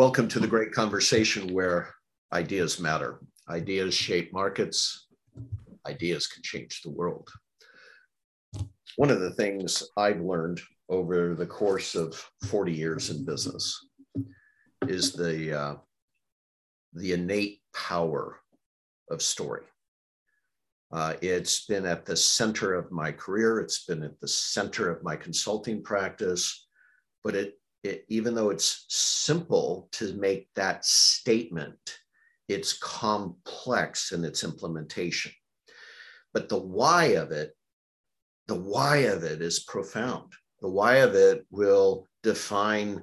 Welcome to the great conversation where ideas matter. Ideas shape markets, ideas can change the world. One of the things I've learned over the course of 40 years in business is the, uh, the innate power of story. Uh, it's been at the center of my career, it's been at the center of my consulting practice, but it it, even though it's simple to make that statement, it's complex in its implementation. But the why of it, the why of it is profound. The why of it will define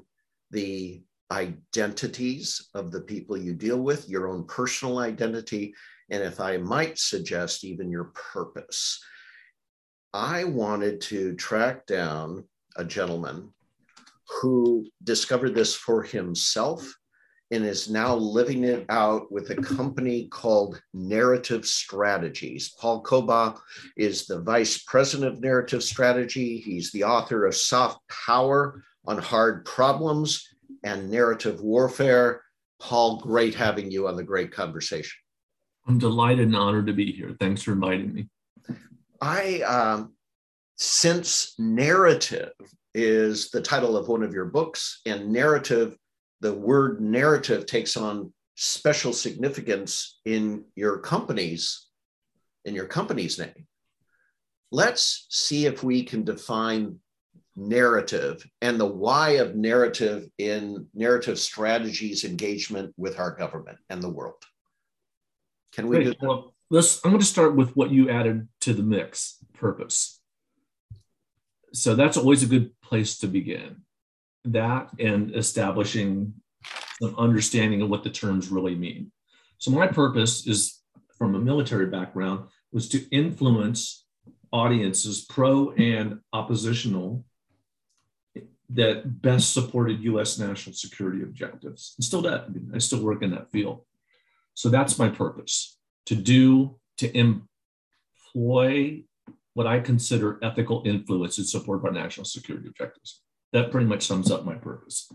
the identities of the people you deal with, your own personal identity, and if I might suggest, even your purpose. I wanted to track down a gentleman who discovered this for himself and is now living it out with a company called Narrative Strategies. Paul Cobaugh is the vice president of Narrative Strategy. He's the author of Soft Power on Hard Problems and Narrative Warfare. Paul, great having you on the great conversation. I'm delighted and honored to be here. Thanks for inviting me. I, um, since narrative is the title of one of your books, and narrative, the word narrative takes on special significance in your company's in your company's name. Let's see if we can define narrative and the why of narrative in narrative strategies engagement with our government and the world. Can we? Great. Well, let's. I'm going to start with what you added to the mix. Purpose so that's always a good place to begin. That and establishing an understanding of what the terms really mean. So my purpose is from a military background was to influence audiences, pro and oppositional, that best supported U.S. national security objectives. And still that I still work in that field. So that's my purpose to do to employ what I consider ethical influence in support of our national security objectives. That pretty much sums up my purpose.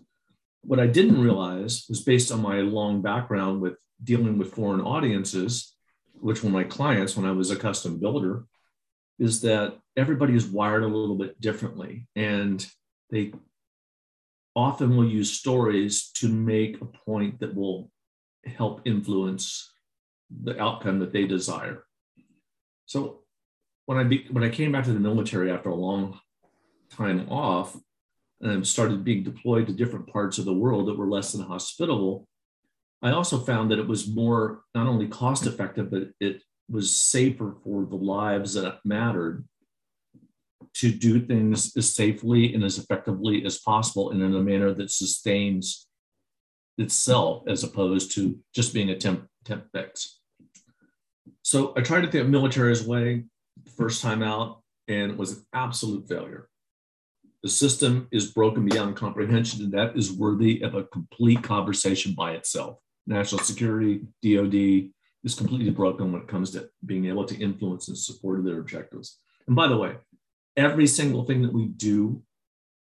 What I didn't realize was based on my long background with dealing with foreign audiences, which were my clients when I was a custom builder, is that everybody is wired a little bit differently. And they often will use stories to make a point that will help influence the outcome that they desire. So when I be, when I came back to the military after a long time off and started being deployed to different parts of the world that were less than hospitable, I also found that it was more not only cost effective, but it was safer for the lives that mattered to do things as safely and as effectively as possible and in a manner that sustains itself as opposed to just being a temp, temp fix. So I tried to think of military as way first time out and it was an absolute failure. The system is broken beyond comprehension, and that is worthy of a complete conversation by itself. National security, DoD is completely broken when it comes to being able to influence and support their objectives. And by the way, every single thing that we do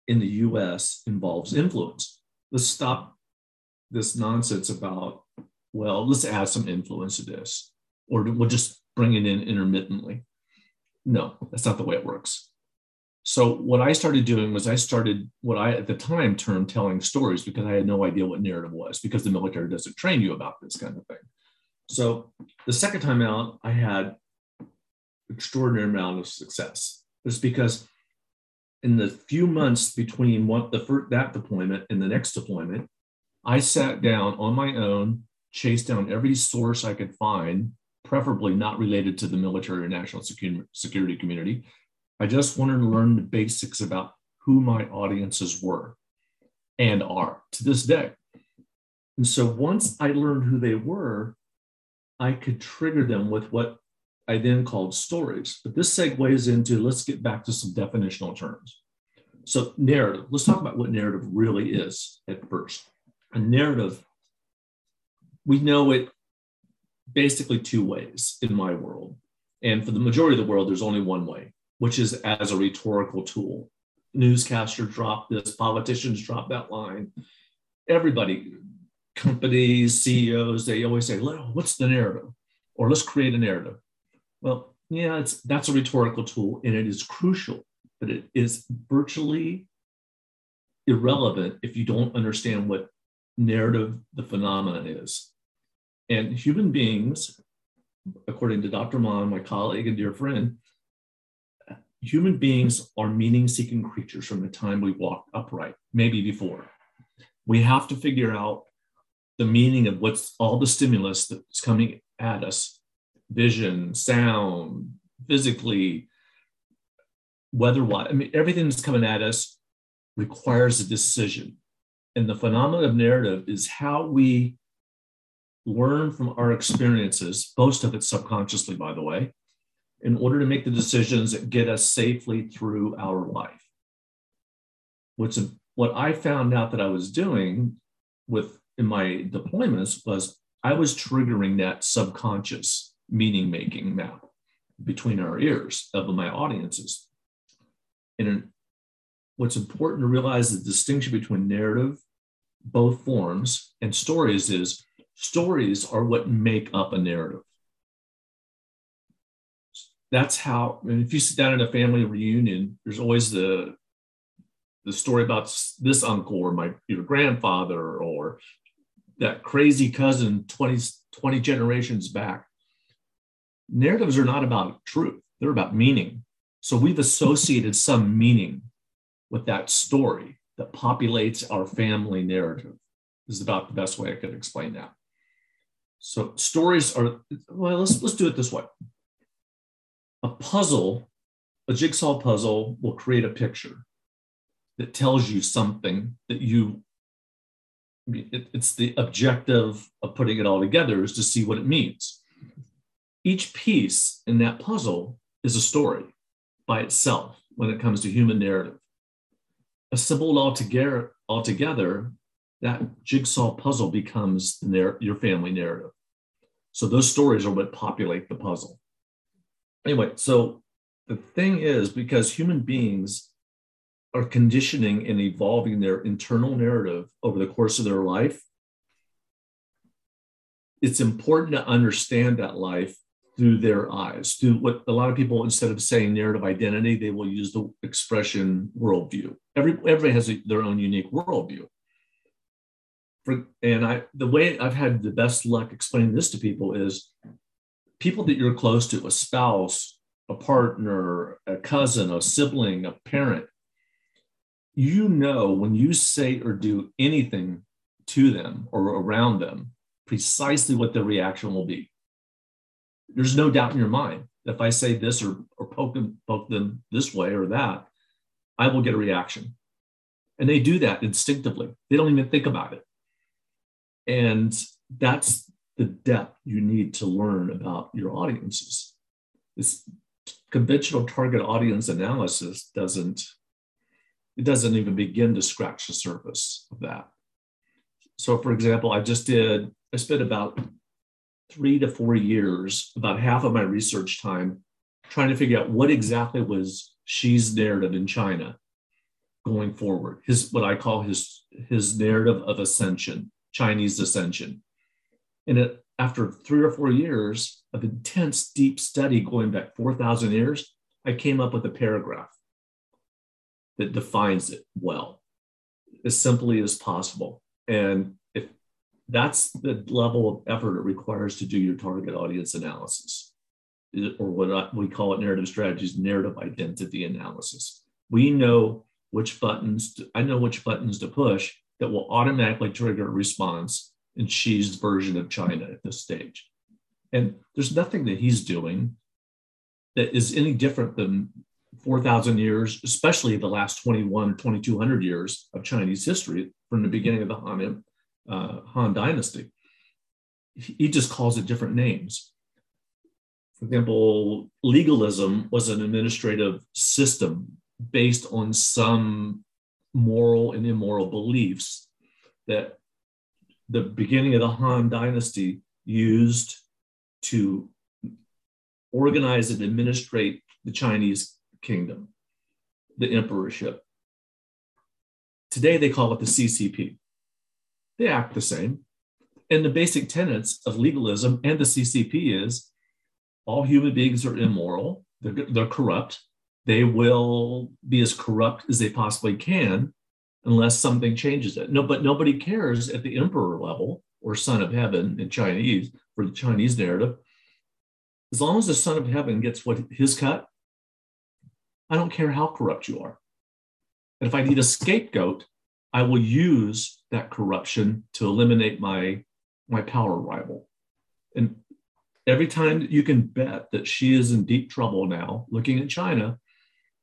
in the US involves influence. Let's stop this nonsense about, well, let's add some influence to this, or we'll just bring it in intermittently. No, that's not the way it works. So what I started doing was I started what I at the time termed telling stories because I had no idea what narrative was because the military doesn't train you about this kind of thing. So the second time out, I had extraordinary amount of success. It's because in the few months between what the first, that deployment and the next deployment, I sat down on my own, chased down every source I could find preferably not related to the military or national security community. I just wanted to learn the basics about who my audiences were and are to this day. And so once I learned who they were, I could trigger them with what I then called stories. But this segues into let's get back to some definitional terms. So, narrative, let's talk about what narrative really is at first. A narrative, we know it basically two ways in my world. And for the majority of the world, there's only one way, which is as a rhetorical tool. Newscasters drop this, politicians drop that line. Everybody, companies, CEOs, they always say, what's the narrative? Or let's create a narrative. Well, yeah, it's that's a rhetorical tool and it is crucial, but it is virtually irrelevant if you don't understand what narrative the phenomenon is. And human beings, according to Dr. Maan, my colleague and dear friend, human beings are meaning seeking creatures from the time we walk upright, maybe before. We have to figure out the meaning of what's all the stimulus that's coming at us vision, sound, physically, weather wise. I mean, everything that's coming at us requires a decision. And the phenomenon of narrative is how we learn from our experiences, most of it subconsciously, by the way, in order to make the decisions that get us safely through our life. What's what I found out that I was doing with in my deployments was I was triggering that subconscious meaning making map between our ears of my audiences. And what's important to realize the distinction between narrative, both forms, and stories is stories are what make up a narrative. That's how, and if you sit down in a family reunion, there's always the the story about this uncle or my your grandfather or that crazy cousin 20, 20 generations back narratives are not about truth, they're about meaning. So we've associated some meaning with that story that populates our family narrative. Is about the best way I could explain that. So stories are well, let's let's do it this way. A puzzle, a jigsaw puzzle will create a picture that tells you something that you it, it's the objective of putting it all together is to see what it means each piece in that puzzle is a story by itself when it comes to human narrative. Assembled all together, all together that jigsaw puzzle becomes narr- your family narrative. So those stories are what populate the puzzle. Anyway, so the thing is, because human beings are conditioning and evolving their internal narrative over the course of their life, it's important to understand that life through their eyes, through what a lot of people, instead of saying narrative identity, they will use the expression worldview. Every, everybody has a, their own unique worldview. For, and I, the way I've had the best luck explaining this to people is people that you're close to, a spouse, a partner, a cousin, a sibling, a parent, you know when you say or do anything to them or around them, precisely what their reaction will be there's no doubt in your mind. If I say this or, or poke, them, poke them this way or that, I will get a reaction. And they do that instinctively. They don't even think about it. And that's the depth you need to learn about your audiences. This conventional target audience analysis doesn't it doesn't even begin to scratch the surface of that. So for example, I just did I spent about three to four years, about half of my research time, trying to figure out what exactly was Xi's narrative in China going forward. His what I call his his narrative of ascension, Chinese ascension. And it, after three or four years of intense, deep study going back 4,000 years, I came up with a paragraph that defines it well, as simply as possible. And if that's the level of effort it requires to do your target audience analysis, eh, or what we call it narrative strategies, narrative identity analysis. We know which buttons, to, I know which buttons to push that will automatically trigger a response in Xi's version of China at this stage. And there's nothing that he's doing that is any different than 4,000 years, especially the last 21 or 2200 years of Chinese history from the beginning of the Han uh, Han Dynasty. He just calls it different names. For example, legalism was an administrative system based on some moral and immoral beliefs that the beginning of the Han Dynasty used to organize and administrate the Chinese kingdom, the emperorship. Today they call it the CCP. They act the same. and the basic tenets of legalism and the CCP is all human beings are immoral, they're, they're corrupt, they will be as corrupt as they possibly can unless something changes it. No, but nobody cares at the emperor level or son of heaven in Chinese for the Chinese narrative. As long as the son of heaven gets what his cut, I don't care how corrupt you are. And if I need a scapegoat, I will use that corruption to eliminate my my power rival. And every time you can bet that she is in deep trouble now, looking at China,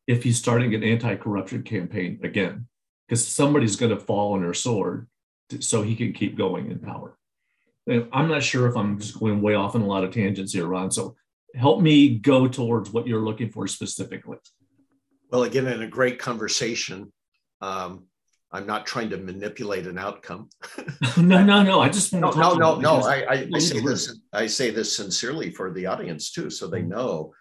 if he's starting an anti-corruption campaign again, because somebody's going to fall on her sword to, so he can keep going in power. And I'm not sure if I'm just going way off on a lot of tangents here, Ron. So help me go towards what you're looking for specifically. Well, again, in a great conversation, um, I'm not trying to manipulate an outcome. no, no, no. I just no, no, no, no. I, I, I say this. I say this sincerely for the audience too, so they know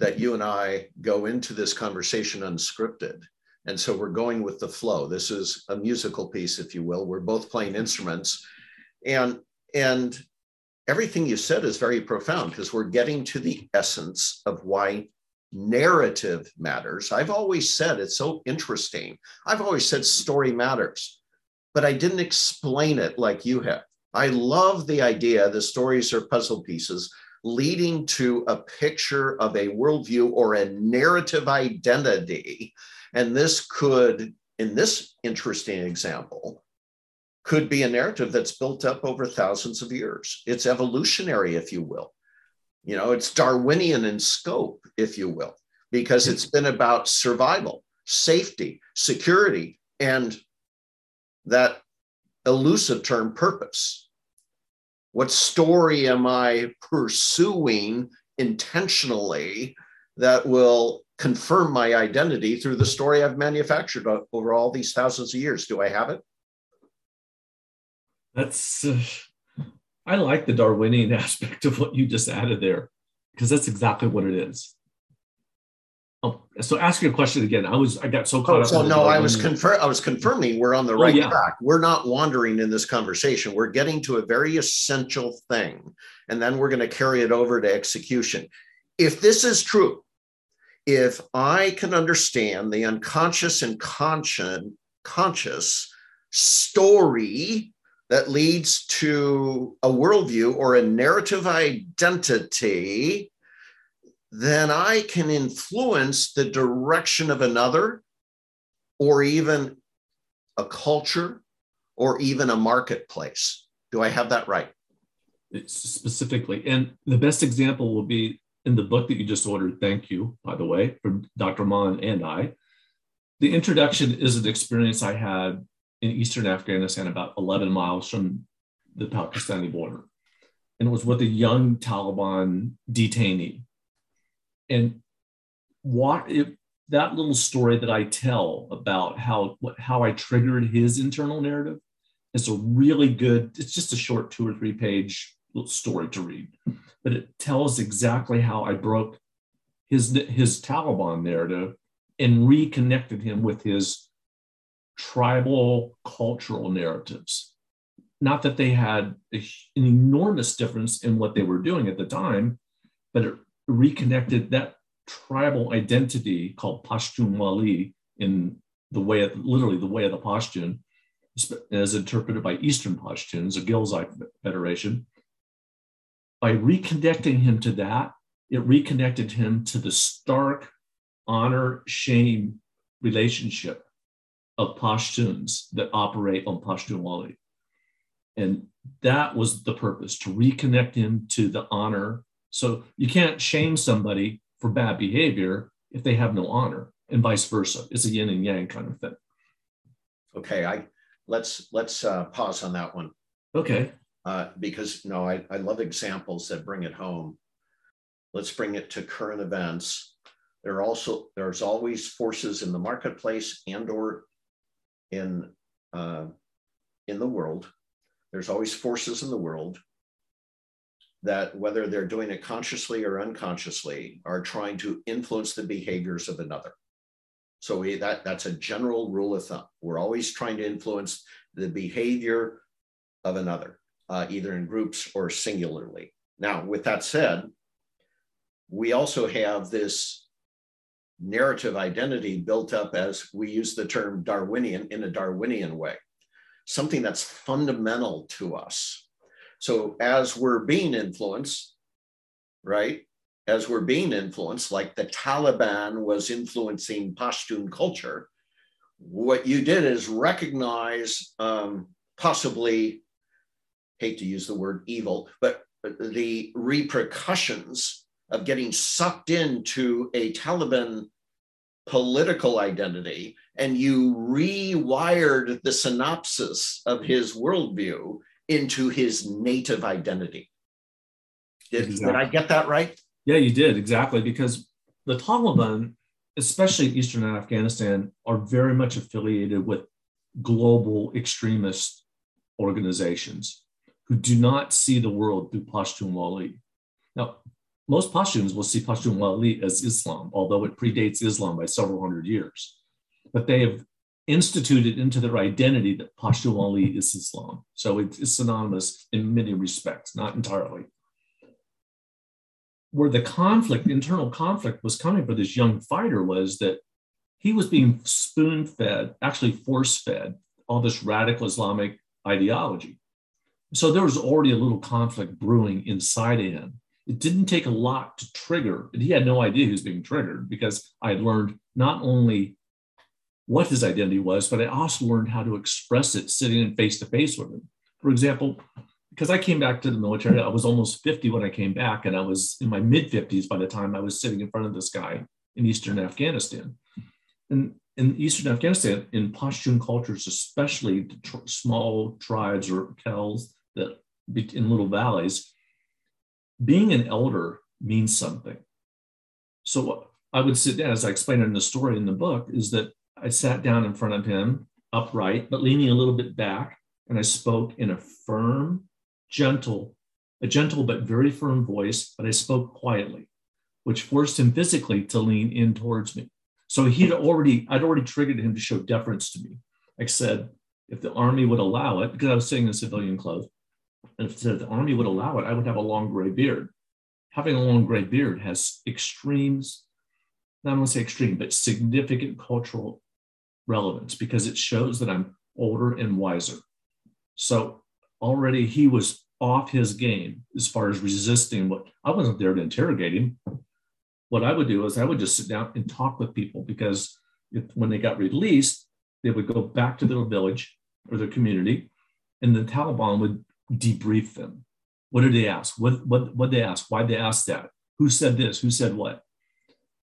that you and I go into this conversation unscripted, and so we're going with the flow. This is a musical piece, if you will. We're both playing instruments, and and everything you said is very profound because we're getting to the essence of why narrative matters. I've always said it's so interesting. I've always said story matters, but I didn't explain it like you have. I love the idea the stories are puzzle pieces leading to a picture of a worldview or a narrative identity. And this could, in this interesting example, could be a narrative that's built up over thousands of years. It's evolutionary, if you will. You know, it's Darwinian in scope, if you will, because it's been about survival, safety, security, and that elusive term purpose. What story am I pursuing intentionally that will confirm my identity through the story I've manufactured over all these thousands of years? Do I have it? That's uh, I like the Darwinian aspect of what you just added there, because that's exactly what it is. Oh, so ask your question again. I was I got so caught oh, up. So no, I was confirm I was confirming we're on the oh, right oh, yeah. track. We're not wandering in this conversation. We're getting to a very essential thing, and then we're going to carry it over to execution. If this is true, if I can understand the unconscious and conscious conscious story that leads to a worldview or a narrative identity, then I can influence the direction of another or even a culture or even a marketplace. Do I have that right? It's specifically. And the best example will be in the book that you just ordered. Thank you, by the way, from Dr. Maan and I. The introduction is an experience I had in eastern Afghanistan, about 11 miles from the Pakistani border. And it was with a young Taliban detainee. And what that little story that I tell about how what, how I triggered his internal narrative is a really good, it's just a short two or three page story to read, but it tells exactly how I broke his, his Taliban narrative and reconnected him with his tribal cultural narratives. Not that they had a, an enormous difference in what they were doing at the time, but it reconnected that tribal identity called Pashtunwali in the way of literally the way of the Pashtun, as interpreted by Eastern Pashtuns, a Ghilzai Federation. By reconnecting him to that, it reconnected him to the stark honor shame relationship of Pashtuns that operate on Pashtunwali. And that was the purpose to reconnect him to the honor. So you can't shame somebody for bad behavior if they have no honor, and vice versa. It's a yin and yang kind of thing. Okay, I let's let's uh, pause on that one. Okay. Uh, because no, I, I love examples that bring it home. Let's bring it to current events. There are also there's always forces in the marketplace and or in uh, in the world. There's always forces in the world that, whether they're doing it consciously or unconsciously, are trying to influence the behaviors of another. So we, that that's a general rule of thumb. We're always trying to influence the behavior of another. uh, either in groups or singularly. Now, with that said, we also have this narrative identity built up as we use the term Darwinian in a Darwinian way, something that's fundamental to us. So as we're being influenced, right? As we're being influenced, like the Taliban was influencing Pashtun culture, what you did is recognize um, possibly, hate to use the word evil, but the repercussions of getting sucked into a Taliban political identity and you rewired the synopsis of his worldview into his native identity. Did, exactly. did I get that right? Yeah, you did exactly because the Taliban, especially Eastern Afghanistan, are very much affiliated with global extremist organizations who do not see the world through Pashtunwali. Now, most Pashtuns will see Pashtunwali as Islam, although it predates Islam by several hundred years. But they have instituted into their identity that Pashtunwali is Islam. So it's synonymous in many respects, not entirely. Where the conflict, internal conflict, was coming for this young fighter was that he was being spoon fed, actually force fed, all this radical Islamic ideology. So there was already a little conflict brewing inside of him it didn't take a lot to trigger, and he had no idea he was being triggered because I had learned not only what his identity was, but I also learned how to express it sitting in face to face with him. For example, because I came back to the military, I was almost 50 when I came back, and I was in my mid 50s by the time I was sitting in front of this guy in Eastern Afghanistan. And in Eastern Afghanistan, in Pashtun cultures, especially tr- small tribes or khels that in little valleys, being an elder means something. So uh, I would sit down, as I explained in the story in the book, is that I sat down in front of him, upright, but leaning a little bit back, and I spoke in a firm, gentle, a gentle but very firm voice, but I spoke quietly, which forced him physically to lean in towards me. So he'd already, I'd already triggered him to show deference to me. I said, if the army would allow it, because I was sitting in civilian clothes, and if the army would allow it, I would have a long gray beard. Having a long gray beard has extremes, not want to say extreme, but significant cultural relevance because it shows that I'm older and wiser. So already he was off his game as far as resisting what I wasn't there to interrogate him. What I would do is I would just sit down and talk with people because if, when they got released, they would go back to their village or their community, and the Taliban would debrief them. What did they ask? What what what they ask? Why they ask that? Who said this? Who said what?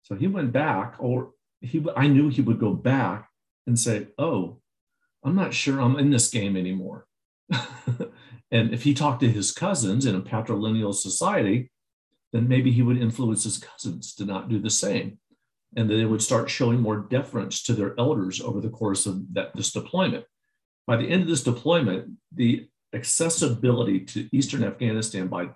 So he went back, or he I knew he would go back and say, "Oh, I'm not sure I'm in this game anymore." and if he talked to his cousins in a patrilineal society, then maybe he would influence his cousins to not do the same, and they would start showing more deference to their elders over the course of that this deployment. By the end of this deployment, the accessibility to Eastern Afghanistan by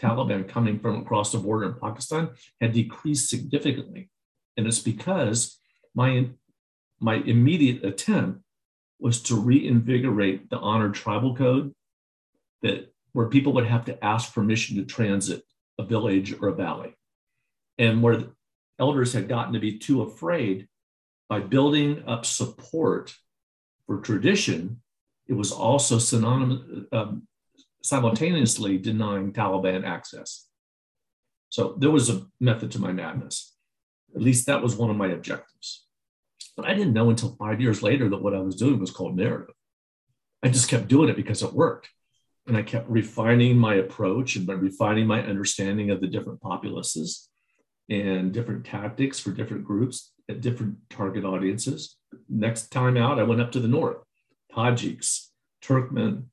Taliban coming from across the border in Pakistan had decreased significantly. And it's because my, my immediate attempt was to reinvigorate the honored tribal code that where people would have to ask permission to transit a village or a valley. And where elders had gotten to be too afraid by building up support for tradition it was also synonymous, um, simultaneously denying Taliban access. So there was a method to my madness. At least that was one of my objectives. But I didn't know until five years later that what I was doing was called narrative. I just kept doing it because it worked. And I kept refining my approach and refining my understanding of the different populaces and different tactics for different groups at different target audiences. Next time out, I went up to the north Tajiks, Turkmen,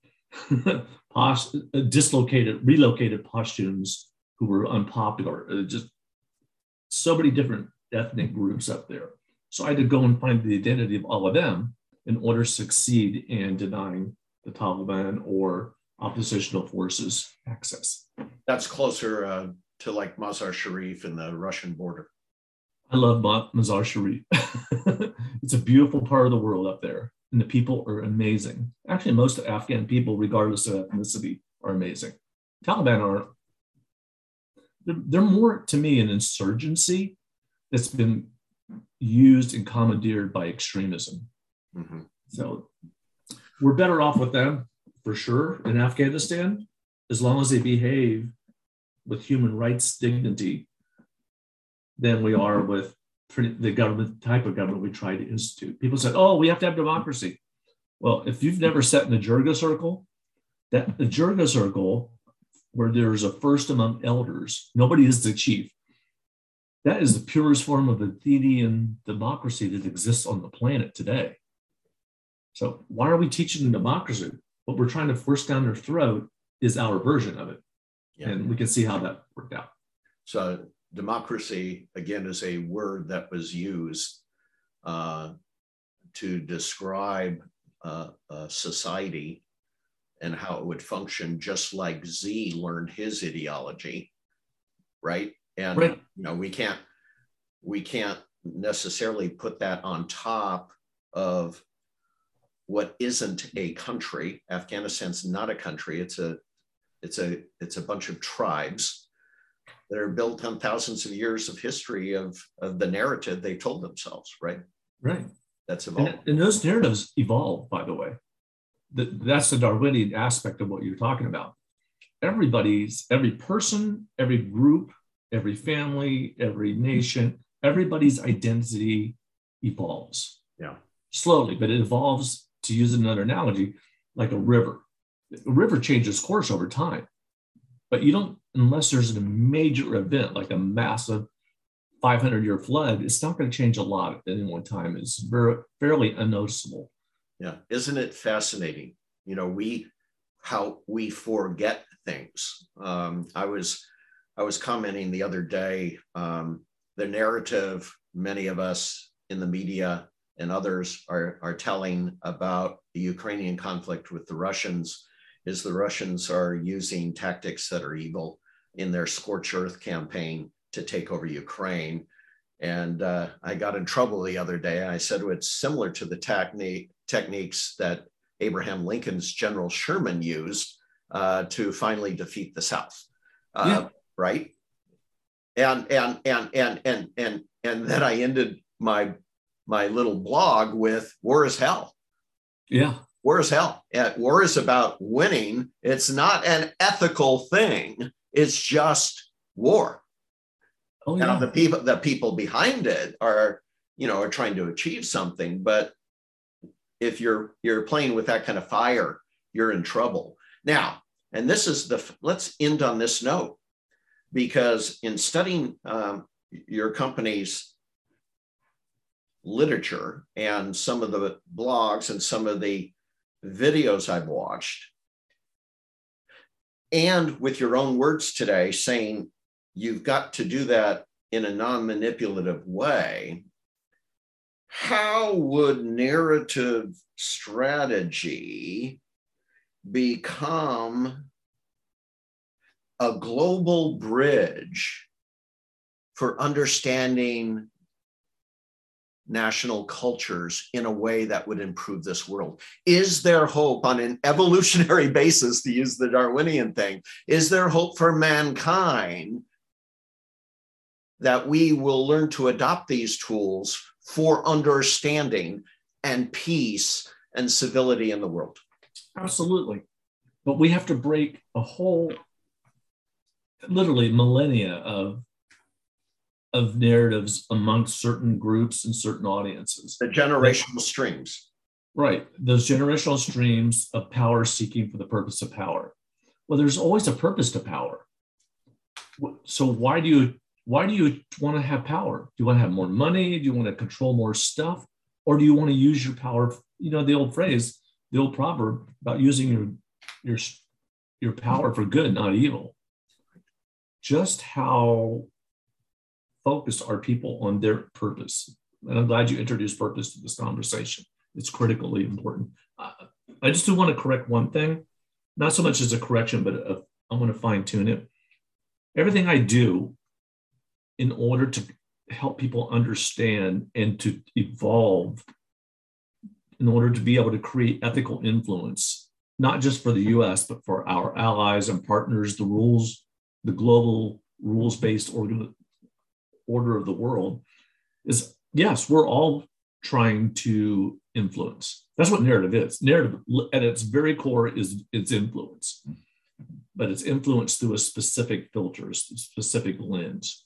dislocated, relocated Pashtuns who were unpopular. Just so many different ethnic groups up there. So I had to go and find the identity of all of them in order to succeed in denying the Taliban or oppositional forces access. That's closer uh, to like Mazar Sharif and the Russian border. I love Mazar Sharif. it's a beautiful part of the world up there and the people are amazing. Actually, most Afghan people, regardless of ethnicity, are amazing. Taliban are they're, they're more to me an insurgency that's been used and commandeered by extremism. Mm-hmm. So we're better off with them for sure in Afghanistan as long as they behave with human rights dignity than we are with the government type of government we try to institute. People said, "Oh, we have to have democracy." Well, if you've never sat in the Jirga circle, that the Jirga circle, where there's a first among elders, nobody is the chief. That is the purest form of Athenian democracy that exists on the planet today. So why are we teaching democracy? What we're trying to force down their throat is our version of it. Yeah. And we can see how that worked out. So democracy, again, is a word that was used uh, to describe uh, society and how it would function, just like Z learned his ideology, right? And right. you know, we can't we can't necessarily put that on top of what isn't a country. Afghanistan's not a country. It's a it's a it's a bunch of tribes that are built on thousands of years of history of, of the narrative they told themselves, right? Right. That's evolved. And, and those narratives evolve, by the way. The, that's the Darwinian aspect of what you're talking about. Everybody's, every person, every group, every family, every nation, everybody's identity evolves. Yeah. Slowly, but it evolves, to use another analogy, like a river. A river changes course over time. But you don't, unless there's a major event like a massive 500 year flood, it's not going to change a lot at any one time. It's very, fairly unnoticeable. Yeah. Isn't it fascinating? You know, we, how we forget things. Um, I was, I was commenting the other day, um, the narrative many of us in the media and others are, are telling about the Ukrainian conflict with the Russians is the Russians are using tactics that are evil in their scorch earth campaign to take over Ukraine. And uh, I got in trouble the other day. I said it's similar to the technique, techniques that Abraham Lincoln's General Sherman used uh, to finally defeat the South. Uh, yeah. Right. And and and and and and and then I ended my my little blog with "War is hell." Yeah war is hell. War is about winning. It's not an ethical thing. It's just war. Oh, yeah. Now the people, the people behind it are, you know, are trying to achieve something. But if you're you're playing with that kind of fire, you're in trouble. Now, and this is the let's end on this note, because in studying um, your company's literature and some of the blogs and some of the videos I've watched, and with your own words today saying you've got to do that in a non manipulative way, how would narrative strategy become a global bridge for understanding national cultures in a way that would improve this world? Is there hope on an evolutionary basis, to use the Darwinian thing? Is there hope for mankind that we will learn to adopt these tools for understanding and peace and civility in the world? Absolutely. But we have to break a whole, literally millennia of of narratives amongst certain groups and certain audiences. The generational streams. Right. Those generational streams of power seeking for the purpose of power. Well, there's always a purpose to power. So why do you why do you want to have power? Do you want to have more money? Do you want to control more stuff? Or do you want to use your power? You know, the old phrase, the old proverb about using your your your power for good, not evil. Just how focused are people on their purpose. And I'm glad you introduced purpose to this conversation. It's critically important. Uh, I just do want to correct one thing, not so much as a correction, but a, I want to fine tune it. Everything I do in order to help people understand and to evolve in order to be able to create ethical influence not just for the US, but for our allies and partners, the rules, the global rules based order, of the world is yes, we're all trying to influence. That's what narrative is. Narrative at its very core is its influence, but it's influence through a specific filter, a specific lens.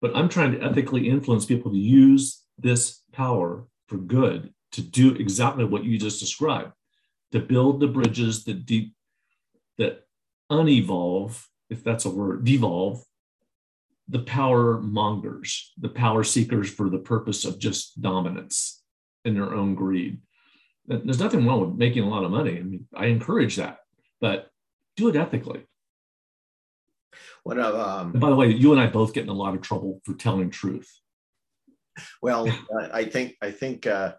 But I'm trying to ethically influence people to use this power for good, to do exactly what you just described, to build the bridges that deep that unevolve, if that's a word, devolve the power mongers, the power seekers for the purpose of just dominance in their own greed. There's nothing wrong with making a lot of money. I mean, I encourage that, but do it ethically. What um, by the way, you and I both get in a lot of trouble for telling truth. Well, I think I think uh,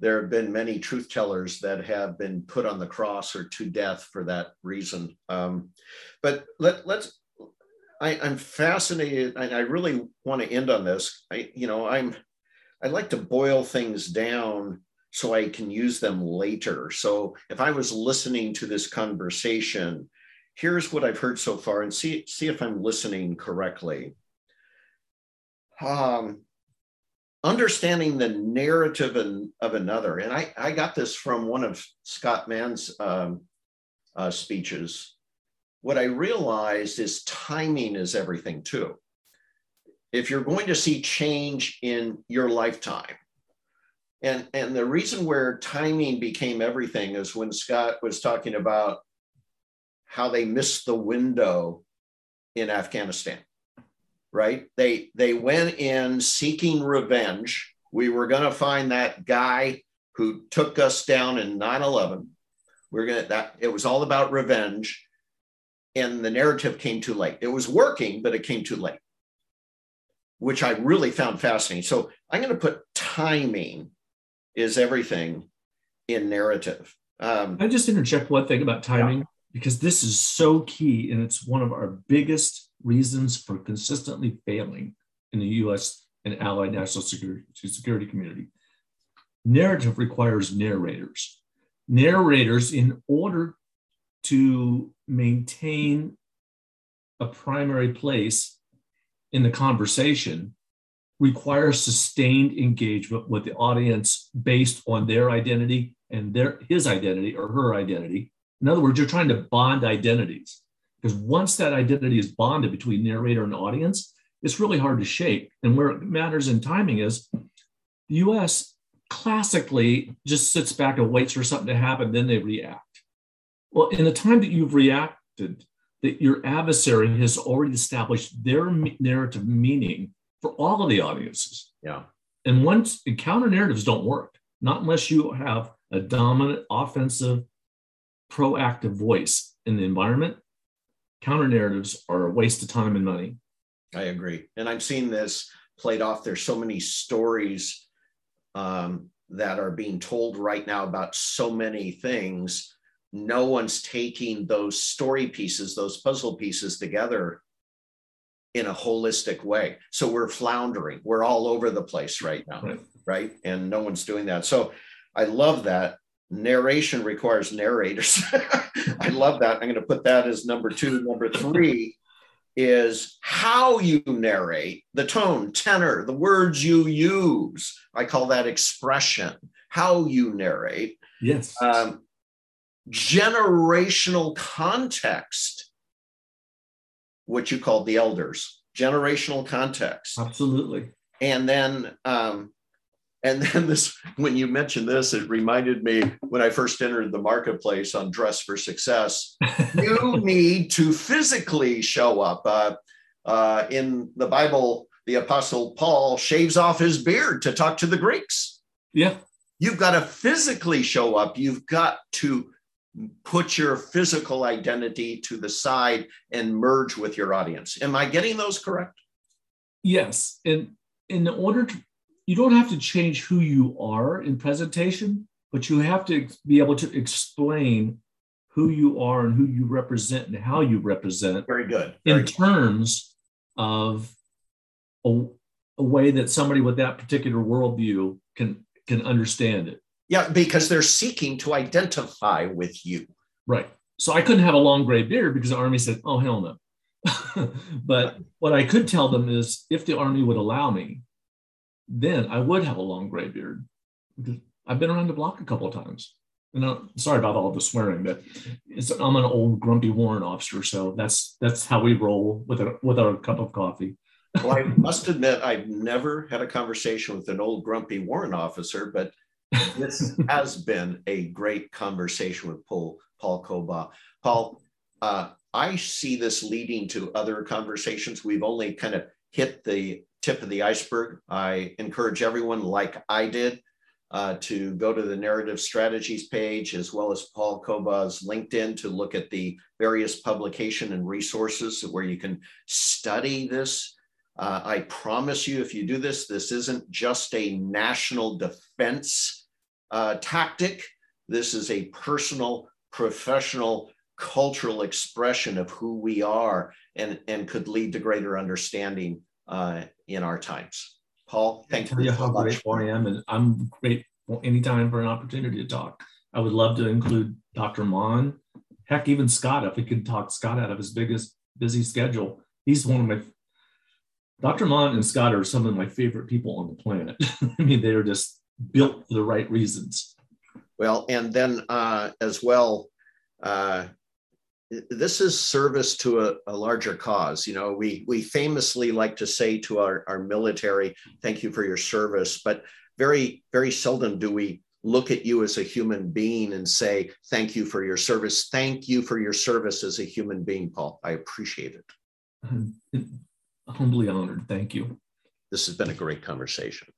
there have been many truth tellers that have been put on the cross or to death for that reason. Um, but let, let's I, am fascinated, and I really want to end on this. I, you know, I'm, I like to boil things down so I can use them later. So if I was listening to this conversation, here's what I've heard so far, and see see if I'm listening correctly. Um, understanding the narrative in, of another, and I I got this from one of Scott Mann's um, uh, speeches. What I realized is timing is everything too. If you're going to see change in your lifetime, and, and the reason where timing became everything is when Scott was talking about how they missed the window in Afghanistan, right? They they went in seeking revenge. We were going to find that guy who took us down in 9/11. We're going to that it was all about revenge and the narrative came too late. It was working, but it came too late, which I really found fascinating. So I'm going to put timing is everything in narrative. Um, I just interject one thing about timing yeah. because this is so key, and it's one of our biggest reasons for consistently failing in the U.S. and allied national security, security community. Narrative requires narrators. Narrators, in order to maintain a primary place in the conversation require sustained engagement with the audience based on their identity and their his identity or her identity. In other words, you're trying to bond identities because once that identity is bonded between narrator and audience, it's really hard to shake. And where it matters in timing is the US classically just sits back and waits for something to happen, then they react. Well, in the time that you've reacted, that your adversary has already established their narrative meaning for all of the audiences. Yeah. And once counter narratives don't work, not unless you have a dominant, offensive, proactive voice in the environment. Counter narratives are a waste of time and money. I agree. And I'm seeing this played off. There's so many stories um, that are being told right now about so many things no one's taking those story pieces, those puzzle pieces together in a holistic way. So we're floundering. We're all over the place right now, right? right? And no one's doing that. So I love that. Narration requires narrators. I love that. I'm going to put that as number two. Number three is how you narrate, the tone, tenor, the words you use. I call that expression, how you narrate. Yes. Um, generational context, what you called the elders, generational context. Absolutely. And then, um, and then this, when you mentioned this, it reminded me when I first entered the marketplace on Dress for Success. you need to physically show up. Uh, uh, in the Bible, the Apostle Paul shaves off his beard to talk to the Greeks. Yeah. You've got to physically show up. You've got to put your physical identity to the side and merge with your audience. Am I getting those correct? Yes. And in order to, you don't have to change who you are in presentation, but you have to be able to explain who you are and who you represent and how you represent. Very good. Very in good. terms of a, a way that somebody with that particular worldview can can understand it. Yeah, because they're seeking to identify with you. Right. So I couldn't have a long gray beard because the army said, "Oh hell no." but what I could tell them is, if the army would allow me, then I would have a long gray beard because I've been around the block a couple of times. You know, sorry about all the swearing, but I'm an old grumpy warrant officer, so that's that's how we roll with a with our cup of coffee. well, I must admit, I've never had a conversation with an old grumpy warrant officer, but this has been a great conversation with Paul Paul Cobaugh. Paul, uh, I see this leading to other conversations. We've only kind of hit the tip of the iceberg. I encourage everyone, like I did, uh, to go to the narrative strategies page as well as Paul Cobaugh's LinkedIn to look at the various publication and resources where you can study this. Uh, I promise you, if you do this, this isn't just a national defense uh, tactic. This is a personal, professional, cultural expression of who we are and, and could lead to greater understanding uh, in our times. Paul, thank you. how much. grateful I am, and I'm grateful anytime for an opportunity to talk. I would love to include Dr. Maan, heck, even Scott, if we could talk Scott out of his biggest busy schedule. He's one of my Dr. Maan and Scott are some of my favorite people on the planet. I mean, they are just built for the right reasons. Well, and then uh, as well, uh, this is service to a, a, larger cause. You know, we we famously like to say to our, our military, thank you for your service, but very, very seldom do we look at you as a human being and say, thank you for your service. Thank you for your service as a human being, Paul. I appreciate it. I'm humbly honored. Thank you. This has been a great conversation.